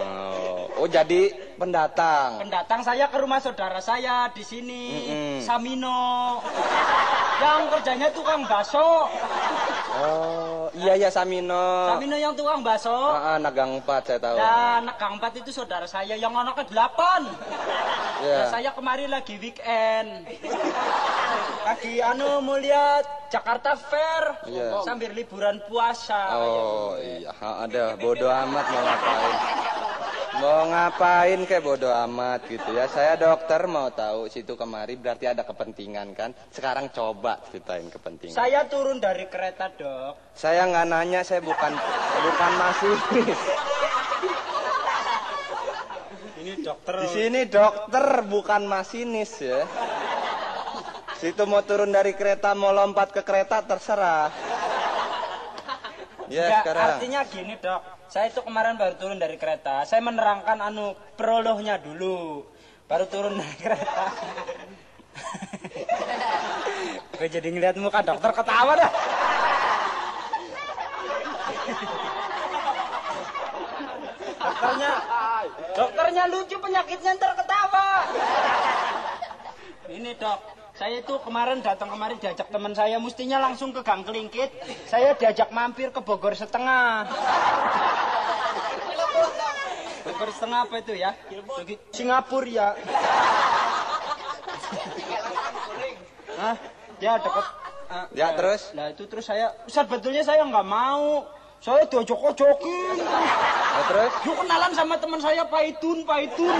Speaker 3: Oh, oh jadi pendatang.
Speaker 1: Pendatang saya ke rumah saudara saya di sini.
Speaker 3: Mm-mm.
Speaker 1: Samino. Yang kerjanya tukang bakso.
Speaker 3: Oh, iya ya Samino.
Speaker 1: Samino yang tukang bakso.
Speaker 3: Ah, ah, Nagang 4 saya tahu.
Speaker 1: Dan Kang Empat itu saudara saya yang anaknya delapan.
Speaker 3: Iya.
Speaker 1: Nah, saya kemarin lagi weekend. Lagi anu mau lihat Jakarta Fair
Speaker 3: Iya.
Speaker 1: sambil liburan puasa.
Speaker 3: Oh, iya, Ah, ada bodoh amat mau ngapain. Mau ngapain kayak bodoh amat gitu ya. Saya dokter mau tahu situ kemari berarti ada kepentingan kan. Sekarang coba ceritain kepentingan.
Speaker 1: Saya turun dari kereta, Dok.
Speaker 3: Saya nggak nanya, saya bukan bukan masinis.
Speaker 1: Ini dokter.
Speaker 3: Di sini dokter bukan masinis ya. Situ mau turun dari kereta mau lompat ke kereta terserah. Ya
Speaker 1: Enggak,
Speaker 3: sekarang.
Speaker 1: artinya gini, Dok. Saya itu kemarin baru turun dari kereta. Saya menerangkan anu prolognya dulu. Baru turun dari kereta. Gue jadi ngeliat muka dokter ketawa dah. dokternya, dokternya lucu penyakitnya ntar ketawa. Ini dok, saya itu kemarin datang kemarin diajak teman saya, mestinya langsung ke Gang Kelingkit. Saya diajak mampir ke Bogor setengah. Bogor setengah apa itu ya? Singapura ya. Hah? Ya dekat. ah,
Speaker 3: Ya, terus?
Speaker 1: Nah itu terus saya, sebetulnya saya nggak mau. Saya diojok-ojokin.
Speaker 3: Nah, terus?
Speaker 1: Yuk kenalan sama teman saya Pak Itun, Pak Itun.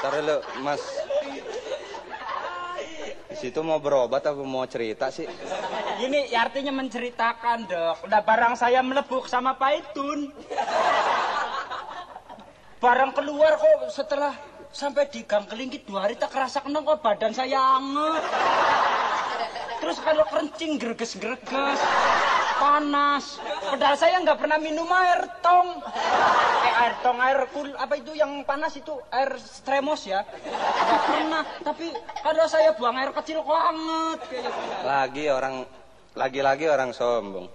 Speaker 3: Ntar dulu, Mas. Situ mau berobat apa mau cerita sih?
Speaker 1: Ini ya artinya menceritakan dok. Udah barang saya melebuk sama Pak Itun. Barang keluar kok setelah sampai di gang kelingkit dua hari tak kerasa kena kok badan saya anget. Terus kalau kencing greges-greges, panas. Padahal saya nggak pernah minum air tong. Eh air tong, air kul, apa itu yang panas itu air stremos ya? Nggak pernah. Tapi kalau saya buang air kecil kok anget. Kayak gitu.
Speaker 3: Lagi orang, lagi-lagi orang sombong.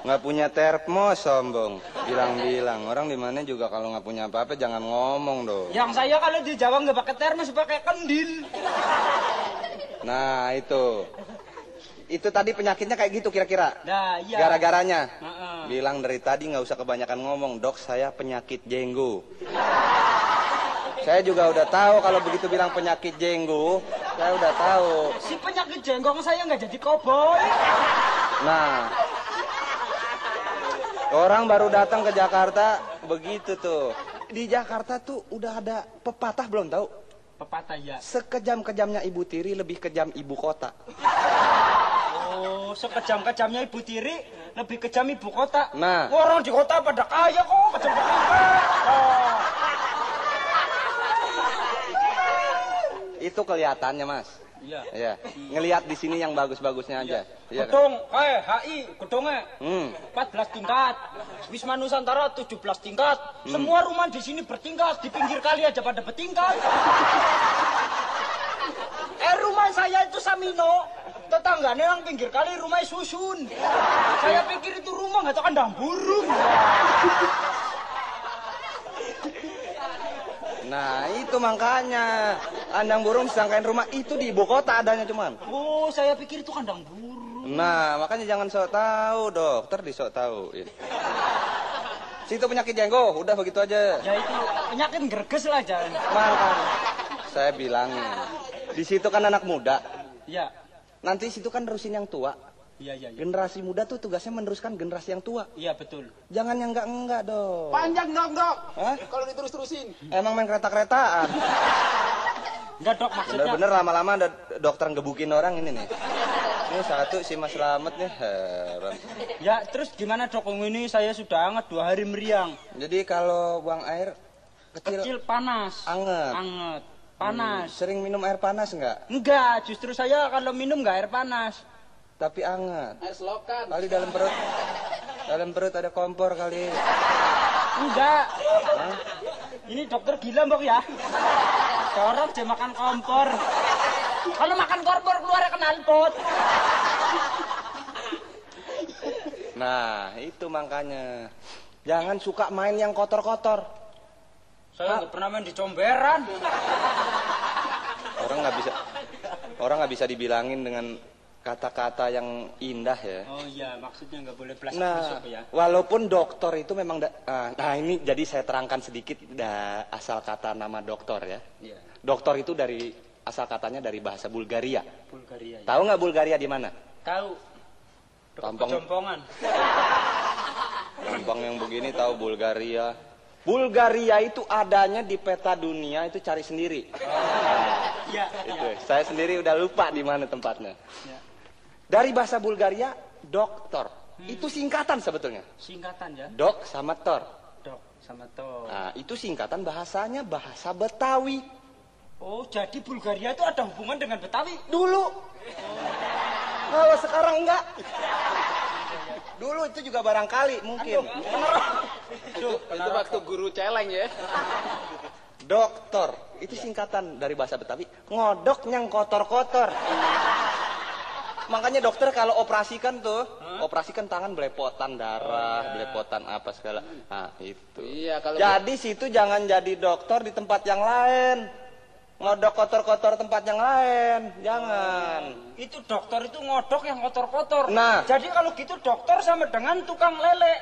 Speaker 3: Nggak punya termos sombong. Bilang-bilang. Orang di mana juga kalau nggak punya apa-apa jangan ngomong dong.
Speaker 1: Yang saya kalau di Jawa nggak pakai termos, pakai kendil.
Speaker 3: Nah itu. Itu tadi penyakitnya kayak gitu kira-kira.
Speaker 1: Nah, iya.
Speaker 3: Gara-garanya.
Speaker 1: Heeh.
Speaker 3: Bilang dari tadi nggak usah kebanyakan ngomong. Dok saya penyakit jenggo. Saya juga udah tahu kalau begitu bilang penyakit jenggo. Saya udah tahu.
Speaker 1: Si penyakit jenggong saya nggak jadi koboi.
Speaker 3: Nah, orang baru datang ke Jakarta begitu tuh. Di Jakarta tuh udah ada pepatah belum tahu?
Speaker 1: Pepatah ya.
Speaker 3: Sekejam-kejamnya Ibu Tiri lebih kejam ibu kota.
Speaker 1: Oh, sekejam-kejamnya ibu tiri, lebih kejam ibu kota.
Speaker 3: Nah.
Speaker 1: orang di kota pada kaya kok, kejam oh.
Speaker 3: Itu kelihatannya mas.
Speaker 1: Iya.
Speaker 3: Ya, ngelihat di sini yang bagus-bagusnya aja. Iya kan?
Speaker 1: Gedung, eh, HI, gedungnya
Speaker 3: Hmm.
Speaker 1: 14 tingkat. Wisma Nusantara 17 tingkat. Semua rumah di sini bertingkat, di pinggir kali aja pada bertingkat. eh, rumah saya itu Samino. Tetangganya yang pinggir kali rumahnya susun. Saya pikir itu rumah nggak tahu kandang burung.
Speaker 3: Nah, itu makanya. Kandang burung disangkain rumah itu di ibu kota adanya cuman.
Speaker 1: Oh, saya pikir itu kandang burung.
Speaker 3: Nah, makanya jangan sok tahu, dokter di sok tahu. Situ penyakit jenggo, udah begitu aja.
Speaker 1: Ya itu penyakit gerges lah jangan.
Speaker 3: Makanya saya bilangin. Di situ kan anak muda.
Speaker 1: Ya.
Speaker 3: Nanti situ kan nerusin yang tua.
Speaker 1: Iya, iya, iya.
Speaker 3: Generasi muda tuh tugasnya meneruskan generasi yang tua.
Speaker 1: Iya, betul.
Speaker 3: Jangan yang enggak-enggak dong.
Speaker 2: Panjang dong, Dok.
Speaker 3: Hah?
Speaker 2: Kalau diterus-terusin.
Speaker 3: Emang main kereta-keretaan.
Speaker 1: Enggak, Dok, maksudnya.
Speaker 3: Bener-bener lama-lama ada dokter ngebukin orang ini nih. Ini satu si Mas Slamet nih, heran.
Speaker 1: Ya, terus gimana, Dok? Ini saya sudah hangat dua hari meriang.
Speaker 3: Jadi kalau buang air kecil,
Speaker 1: Kecil panas.
Speaker 3: Anget.
Speaker 1: Anget. Panas.
Speaker 3: sering minum air panas enggak?
Speaker 1: Enggak, justru saya kalau minum enggak air panas.
Speaker 3: Tapi anget.
Speaker 2: Air selokan.
Speaker 3: Kali dalam perut dalam perut ada kompor kali.
Speaker 1: Enggak. Ini dokter gila, Mbok ya. Orang dia makan kompor. Kalau makan kompor keluar knalpot.
Speaker 3: Nah, itu makanya. Jangan suka main yang kotor-kotor.
Speaker 1: Saya nggak pernah main di comberan.
Speaker 3: Orang nggak bisa orang nggak bisa dibilangin dengan kata-kata yang indah ya.
Speaker 1: Oh iya, maksudnya nggak boleh plastik
Speaker 3: Nah,
Speaker 1: ya.
Speaker 3: walaupun dokter itu memang ah, nah ini jadi saya terangkan sedikit da- asal kata nama dokter ya.
Speaker 1: Iya.
Speaker 3: Dokter itu dari asal katanya dari bahasa Bulgaria.
Speaker 1: Bulgaria. Ya.
Speaker 3: Tahu nggak Bulgaria di mana?
Speaker 1: Tahu.
Speaker 3: Tampang. Gampang yang begini tahu Bulgaria. Bulgaria itu adanya di peta dunia itu cari sendiri.
Speaker 1: Iya,
Speaker 3: Itu,
Speaker 1: iya.
Speaker 3: saya sendiri udah lupa di mana tempatnya.
Speaker 1: Ya.
Speaker 3: Dari bahasa Bulgaria, dokter. Itu singkatan sebetulnya.
Speaker 1: Singkatan ya.
Speaker 3: Dok sama tor.
Speaker 1: Dok sama to.
Speaker 3: Nah, itu singkatan bahasanya bahasa Betawi.
Speaker 1: Oh, jadi Bulgaria itu ada hubungan dengan Betawi?
Speaker 3: Dulu. Kalau sekarang enggak. Dulu itu juga barangkali mungkin.
Speaker 1: Duh,
Speaker 2: Itu waktu guru celeng ya.
Speaker 3: Dokter. Itu singkatan dari bahasa Betawi. Ngodok yang kotor-kotor. Makanya dokter kalau operasikan tuh, operasikan tangan belepotan darah, belepotan apa segala. Nah, itu.
Speaker 2: Iya, kalau
Speaker 3: Jadi situ jangan jadi dokter di tempat yang lain. Ngodok kotor-kotor tempat yang lain. Jangan.
Speaker 1: itu dokter itu ngodok yang kotor-kotor.
Speaker 3: Nah.
Speaker 1: Jadi kalau gitu dokter sama dengan tukang lele.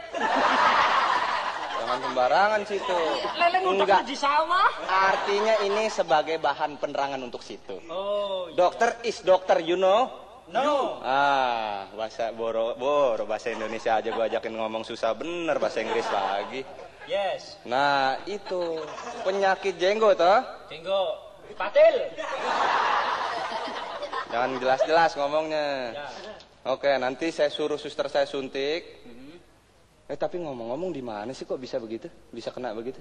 Speaker 3: Jangan sembarangan situ.
Speaker 1: Lele ngodoknya
Speaker 3: Enggak.
Speaker 1: di sawah.
Speaker 3: Artinya ini sebagai bahan penerangan untuk situ.
Speaker 1: Oh,
Speaker 3: Dokter is dokter, you know?
Speaker 1: no.
Speaker 3: Ah, bahasa boro, boro bahasa Indonesia aja gua ajakin ngomong susah bener bahasa Inggris lagi.
Speaker 1: Yes.
Speaker 3: Nah, itu penyakit jenggot toh.
Speaker 1: Tengok. Patil.
Speaker 3: Jangan jelas-jelas ngomongnya.
Speaker 1: Ya.
Speaker 3: Oke, nanti saya suruh suster saya suntik. Eh, tapi ngomong-ngomong di mana sih kok bisa begitu? Bisa kena begitu?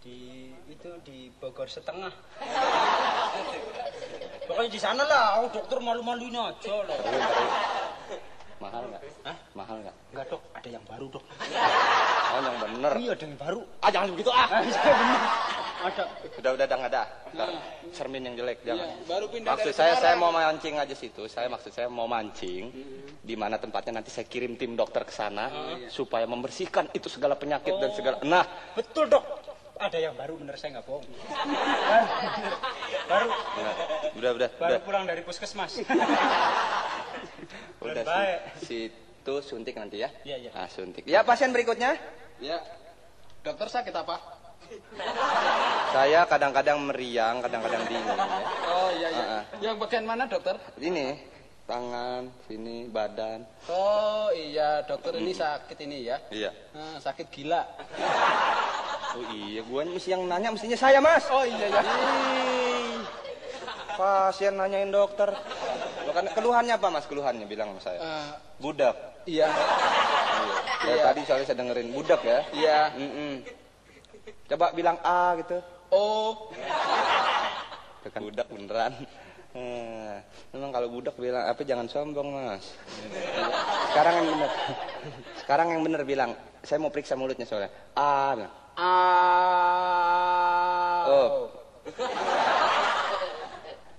Speaker 1: Di itu di Bogor setengah. Pokoknya di sana lah. Oh, dokter malu-maluin aja.
Speaker 3: Taruh, taruh. Mahal nggak?
Speaker 1: Hah?
Speaker 3: Mahal nggak?
Speaker 1: Enggak dok, ada yang baru dok.
Speaker 3: Oh, yang bener.
Speaker 1: Iya, ada yang baru.
Speaker 3: Ah, jangan begitu ah.
Speaker 1: Ah, iya, bener. Ada.
Speaker 3: Udah udah dah nggak ada. Ntar cermin yang jelek jangan.
Speaker 2: Iya, baru pindah
Speaker 3: maksud
Speaker 2: dari
Speaker 3: saya
Speaker 2: Semarang.
Speaker 3: saya mau mancing aja situ. Saya maksud saya mau mancing di mana tempatnya nanti saya kirim tim dokter ke sana supaya membersihkan itu segala penyakit dan segala. Nah,
Speaker 1: Betul dok. Ada yang baru bener saya nggak bohong. Baru, baru,
Speaker 3: nah, udah udah
Speaker 1: baru
Speaker 3: udah
Speaker 1: pulang dari puskesmas.
Speaker 3: udah
Speaker 1: baik.
Speaker 3: si- situ suntik nanti ya.
Speaker 1: Iya, iya.
Speaker 3: Nah, suntik. Ya pasien berikutnya.
Speaker 2: Ya. Dokter sakit apa?
Speaker 3: Saya kadang-kadang meriang, kadang-kadang dingin. Ya.
Speaker 2: Oh iya iya.
Speaker 3: Ah.
Speaker 2: Yang bagian mana dokter?
Speaker 3: Ini tangan, sini badan.
Speaker 2: Oh iya dokter ini sakit ini ya.
Speaker 3: Iya.
Speaker 2: Nah, sakit gila.
Speaker 3: Oh iya, gua mesti yang nanya mestinya saya mas.
Speaker 2: Oh iya ya.
Speaker 3: Ih, Pasien nanyain dokter. Bukan keluhannya apa mas? Keluhannya bilang sama saya.
Speaker 2: Eh,
Speaker 3: Budak.
Speaker 2: iya.
Speaker 3: Ya,
Speaker 2: Iya.
Speaker 3: Tadi soalnya saya dengerin budak ya.
Speaker 2: Iya.
Speaker 3: Mm-mm. Coba bilang A gitu.
Speaker 2: Oh.
Speaker 3: Kan budak beneran. Eh, memang kalau budak bilang apa jangan sombong mas. Sekarang yang bener. Sekarang yang bener bilang. Saya mau periksa mulutnya soalnya. A. bilang.
Speaker 2: Ah.
Speaker 3: Oh.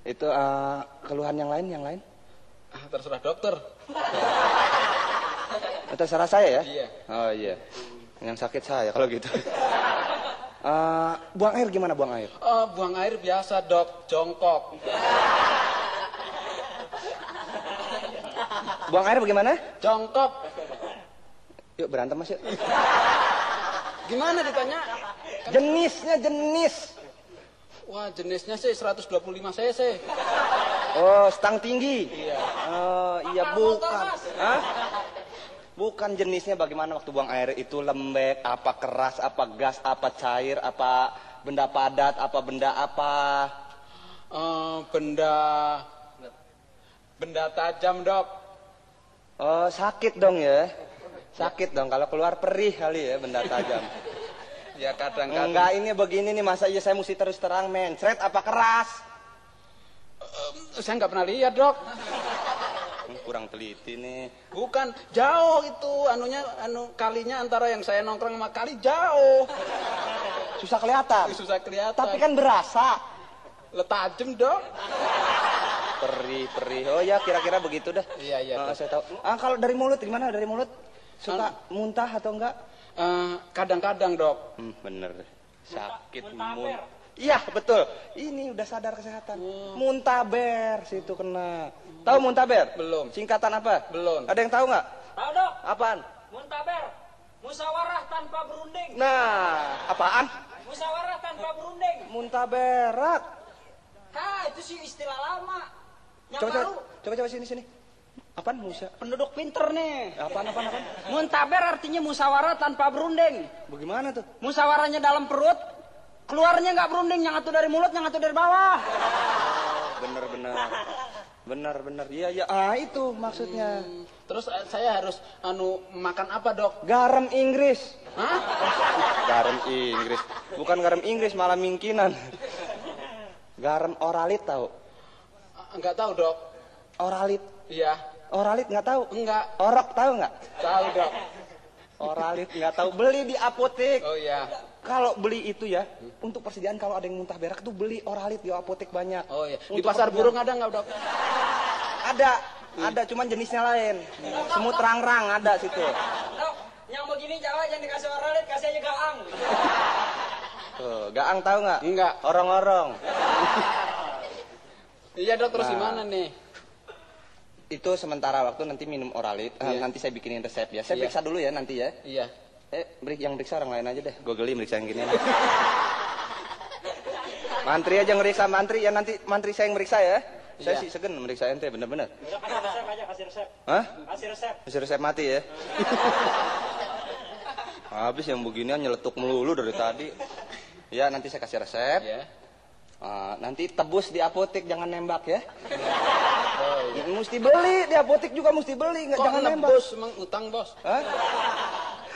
Speaker 3: Itu eh, keluhan yang lain, yang lain?
Speaker 2: Ah, terserah dokter.
Speaker 3: Salah saya ya?
Speaker 2: Iya.
Speaker 3: Oh iya. Yang sakit saya kalau gitu. Eh, buang air gimana buang air?
Speaker 2: Oh, buang air biasa dok, jongkok.
Speaker 3: Buang air bagaimana?
Speaker 2: Jongkok.
Speaker 3: Yuk berantem mas yuk.
Speaker 2: Gimana ditanya?
Speaker 3: Jenisnya jenis.
Speaker 2: Wah, jenisnya sih 125 cc.
Speaker 3: Oh, stang tinggi. Iya. Oh, iya bukan. Hah? Bukan jenisnya bagaimana waktu buang air itu lembek, apa keras, apa gas, apa cair, apa benda padat, apa benda apa.
Speaker 2: Eh, benda benda tajam dok.
Speaker 3: Oh, sakit dong ya. Sakit dong kalau keluar perih kali ya benda tajam.
Speaker 2: Ya kadang-kadang.
Speaker 3: Enggak ini begini nih masa iya saya mesti terus terang mencret apa keras?
Speaker 2: Eh, saya nggak pernah lihat dok.
Speaker 3: Kurang teliti nih.
Speaker 2: Bukan jauh itu anunya anu kalinya antara yang saya nongkrong sama kali jauh.
Speaker 3: Susah kelihatan.
Speaker 2: Susah kelihatan.
Speaker 3: Tapi kan berasa.
Speaker 2: letajem dok.
Speaker 3: Perih, perih. Oh ya kira-kira begitu dah.
Speaker 2: Iya, iya, Dok.
Speaker 3: saya tahu. Ah kalau dari mulut gimana? Dari mulut suka muntah atau enggak?
Speaker 2: Eh, kadang-kadang dok.
Speaker 3: Hmm, bener. Sakit muntah. Iya betul. Ini udah sadar kesehatan.
Speaker 2: Oh.
Speaker 3: Muntaber situ kena. Tahu muntaber?
Speaker 2: Belum.
Speaker 3: Singkatan apa?
Speaker 2: Belum.
Speaker 3: Ada yang tahu nggak?
Speaker 1: Tahu dok,
Speaker 3: Apaan?
Speaker 1: muntaber, musyawarah tanpa berunding.
Speaker 3: Nah, apaan?
Speaker 1: Musyawarah tanpa berunding.
Speaker 3: Muntaberat.
Speaker 1: Hah, itu sih istilah lama. Yang
Speaker 3: Coba coba,
Speaker 1: baru,
Speaker 3: coba coba sini sini. Apaan musa?
Speaker 1: penduduk pinter nih.
Speaker 3: Apaan apaan apaan?
Speaker 1: Muntaber artinya musyawarah tanpa berunding.
Speaker 3: Bagaimana tuh?
Speaker 1: Musyawarahnya dalam perut, keluarnya nggak berunding, yang satu dari mulut, yang satu dari bawah.
Speaker 3: Bener bener. Bener bener. Iya iya. Ah itu maksudnya.
Speaker 2: Terus eh, saya harus anu makan apa dok?
Speaker 3: Garam Inggris.
Speaker 2: Hah?
Speaker 3: Garam Inggris. Bukan garam Inggris, malah mingkinan. Garam oralit tahu?
Speaker 2: Nggak tahu dok.
Speaker 3: Oralit.
Speaker 2: Iya.
Speaker 3: Oralit nggak tahu?
Speaker 2: Enggak.
Speaker 3: Orok tahu nggak?
Speaker 2: Tahu dok.
Speaker 3: Oralit nggak tahu. Beli di apotek.
Speaker 2: Oh iya.
Speaker 3: Kalau beli itu ya, untuk persediaan kalau ada yang muntah berak tuh beli oralit di apotek banyak.
Speaker 2: Oh iya. Di
Speaker 3: Untuk
Speaker 2: pasar
Speaker 3: persediaan-
Speaker 2: burung ada nggak dok?
Speaker 3: Ada, ada cuman jenisnya lain. Semut rang-rang ada situ.
Speaker 1: Dok, yang begini Jawa jangan dikasih oralit, kasih aja gaang.
Speaker 3: Tuh, gaang tahu nggak?
Speaker 2: Enggak.
Speaker 3: Orong-orong.
Speaker 2: Iya dok. Terus
Speaker 3: Nah.
Speaker 2: gimana nih?
Speaker 3: Itu sementara waktu nanti minum oralit. Eh,
Speaker 2: Iya.
Speaker 3: nanti saya bikinin resep ya. Saya
Speaker 2: Iya.
Speaker 3: periksa dulu ya nanti ya.
Speaker 2: Iya.
Speaker 3: Eh, beri yang periksa orang lain aja deh. Gue geli meriksa yang gini. mantri aja ngeriksa mantri ya nanti mantri saya yang meriksa ya. Saya
Speaker 2: Iya.
Speaker 3: sih segen meriksa ente bener-bener.
Speaker 1: Kasih resep aja, kasih resep.
Speaker 3: Hah?
Speaker 1: Kasih resep.
Speaker 3: Kasih resep mati ya. Habis yang beginian nyeletuk melulu dari tadi. Ya nanti saya kasih resep.
Speaker 2: Iya.
Speaker 3: Ah, nanti tebus di apotek jangan nembak ya.
Speaker 2: Oh, iya.
Speaker 3: Mesti beli di apotek juga mesti beli nggak jangan nembak.
Speaker 2: nebus emang utang bos?
Speaker 3: Hah?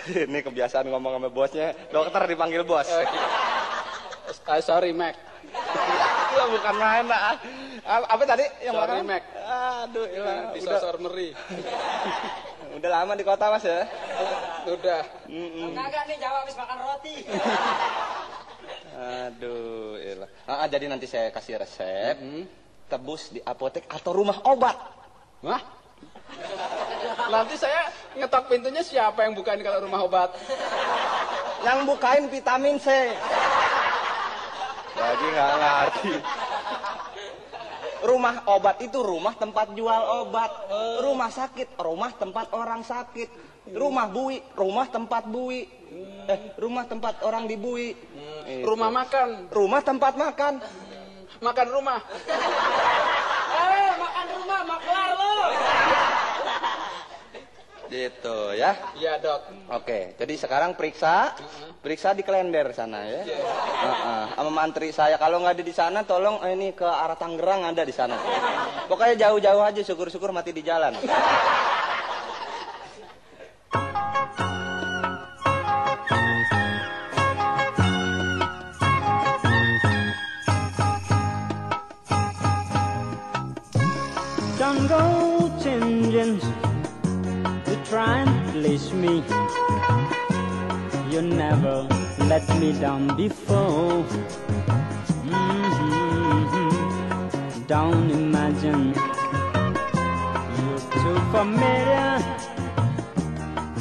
Speaker 3: Ini kebiasaan ngomong sama bosnya. Dokter dipanggil bos.
Speaker 2: Eh, ah, sorry Mac.
Speaker 3: Lah bukan main lah. Ah, Apa tadi yang
Speaker 2: Sorry,
Speaker 3: makan?
Speaker 2: Mac.
Speaker 3: Aduh, ilah.
Speaker 2: Di
Speaker 3: Udah,
Speaker 2: sosor meri.
Speaker 3: udah lama di kota mas ya.
Speaker 2: Udah.
Speaker 1: Kagak nih Jawa habis makan roti.
Speaker 3: Aduh, ilah. Ah, ah, jadi nanti saya kasih resep.
Speaker 2: Hmm.
Speaker 3: Tebus di apotek atau rumah obat.
Speaker 2: Wah. Nanti saya ngetok pintunya siapa yang bukain kalau rumah obat?
Speaker 3: Yang bukain vitamin C. Lagi nggak ngerti. Rumah obat itu rumah tempat jual obat. Rumah sakit, rumah tempat orang sakit. Rumah bui, rumah tempat bui. Eh, rumah tempat orang dibui. Itu.
Speaker 2: Rumah makan,
Speaker 3: Rumah tempat makan.
Speaker 2: makan rumah.
Speaker 1: Eh, makan rumah, maklar lo.
Speaker 3: Gitu ya.
Speaker 2: Iya dok.
Speaker 3: Oke, jadi sekarang periksa, periksa di kalender sana ya. Heeh, Sama mantri saya kalau nggak ada di sana, tolong eh, ini ke arah Tangerang ada di sana. Pokoknya jauh-jauh aja, syukur-syukur mati di jalan.
Speaker 4: Please me. You never let me down before. Mhm. Don't imagine you're too familiar,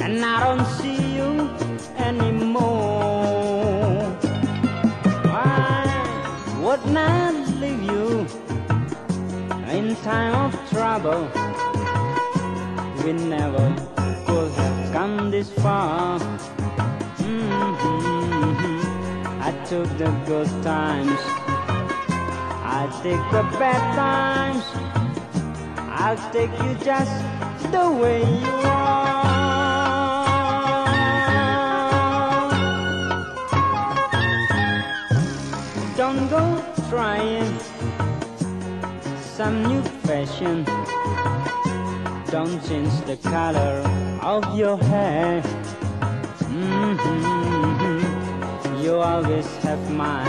Speaker 4: and I don't see you anymore.
Speaker 1: I would not leave you in time of trouble. We never could have come this far. Mhm. I took the good times. I take the bad times. I'll take you just the way you are. Don't go trying some new fashion. Don't change the color of your hair. Mhm. You always have my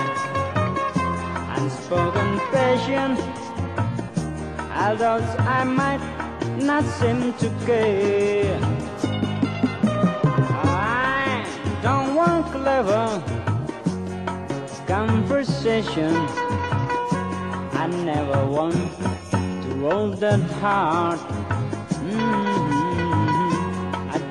Speaker 1: unspoken passion. Although I might not seem to care. I don't want clever conversation. I never want to hold that heart.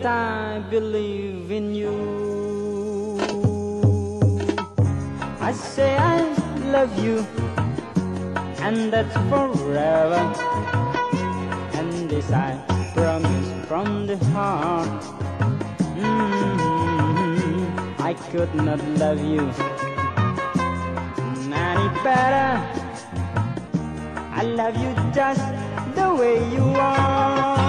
Speaker 1: that I believe in you. I say I love you, and that's forever. And this I promise from the heart. Mhm. I could not love you any better. I love you just the way you are.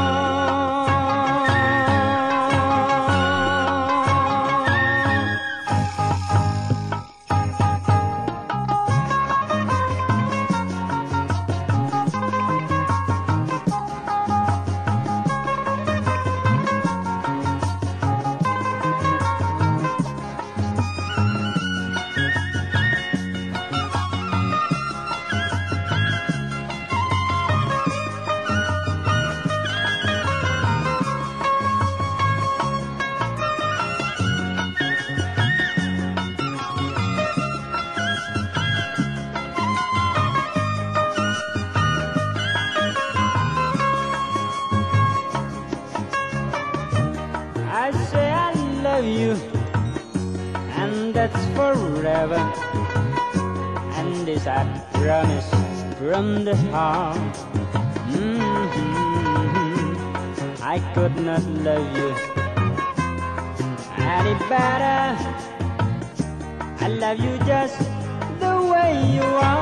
Speaker 1: Promise from the heart. Mhm. I could not love you any better. I love you just the way you are.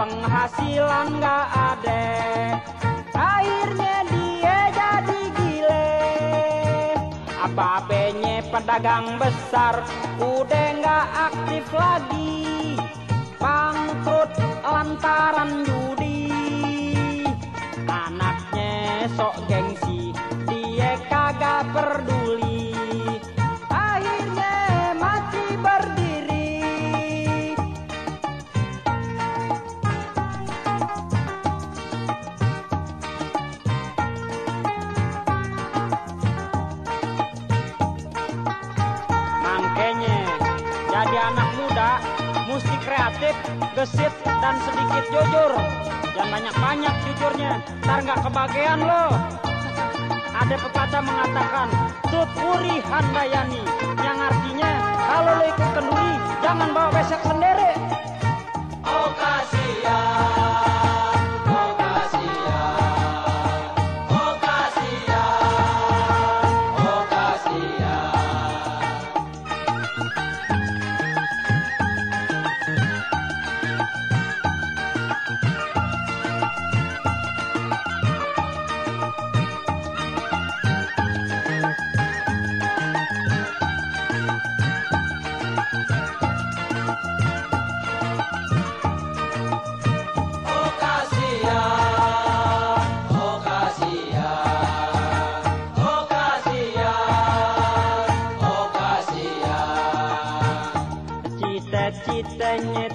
Speaker 1: penghasilan gak ada. Akhirnya dia jadi gile. Apa benye pedagang besar udah gak aktif lagi. Bangkrut lantaran judi. Anaknya sok gengsi dia kagak peduli. gesit dan sedikit jujur. Jangan banyak-banyak jujurnya Ntar nggak kebagian lo. Ada pepatah mengatakan Tuturi handayani Yang artinya Kalau lo ikut kenduri Jangan bawa besek sendiri.
Speaker 3: Ранее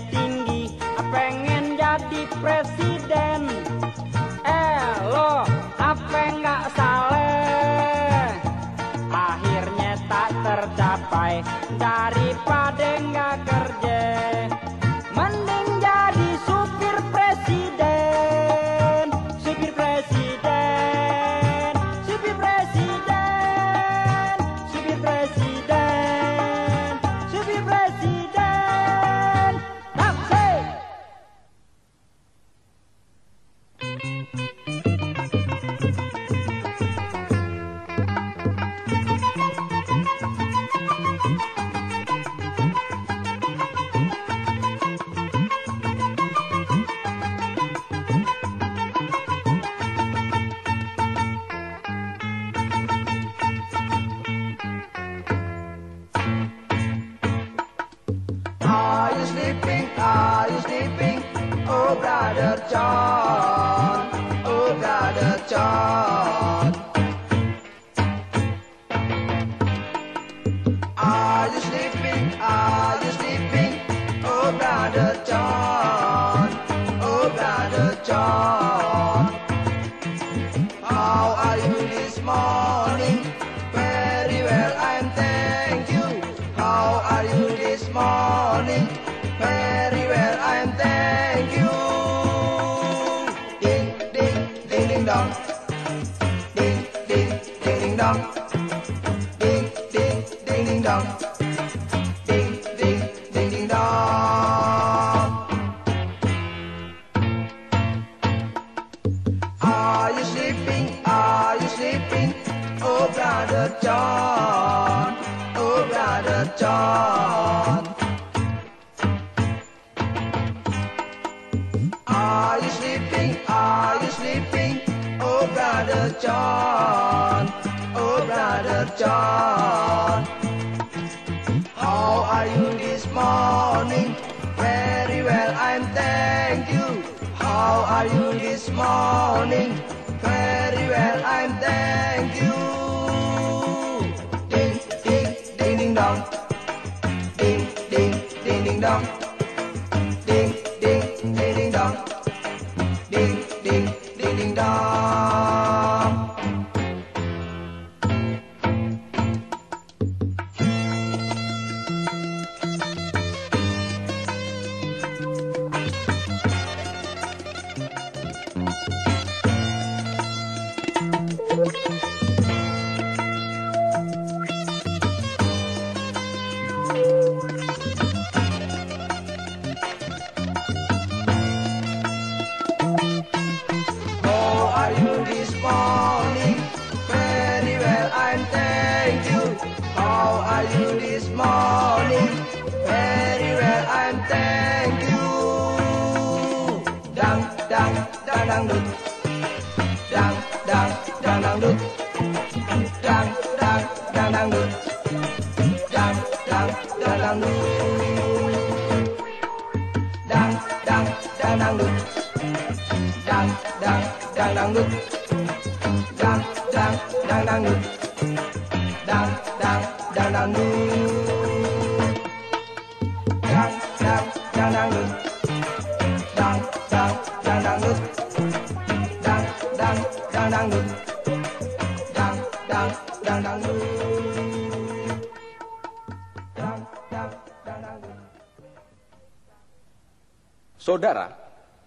Speaker 5: Saudara,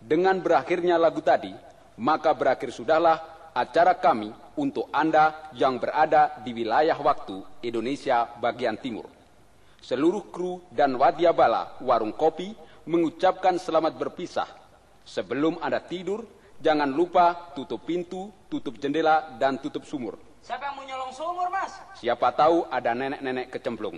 Speaker 5: dengan berakhirnya lagu tadi, maka berakhir sudahlah acara kami untuk Anda yang berada di wilayah waktu Indonesia bagian timur. Seluruh kru dan wadyabala warung kopi mengucapkan selamat berpisah. Sebelum Anda tidur, jangan lupa tutup pintu, tutup jendela, dan tutup sumur.
Speaker 1: Siapa yang mau nyolong sumur, Mas?
Speaker 5: Siapa tahu ada nenek-nenek kecemplung.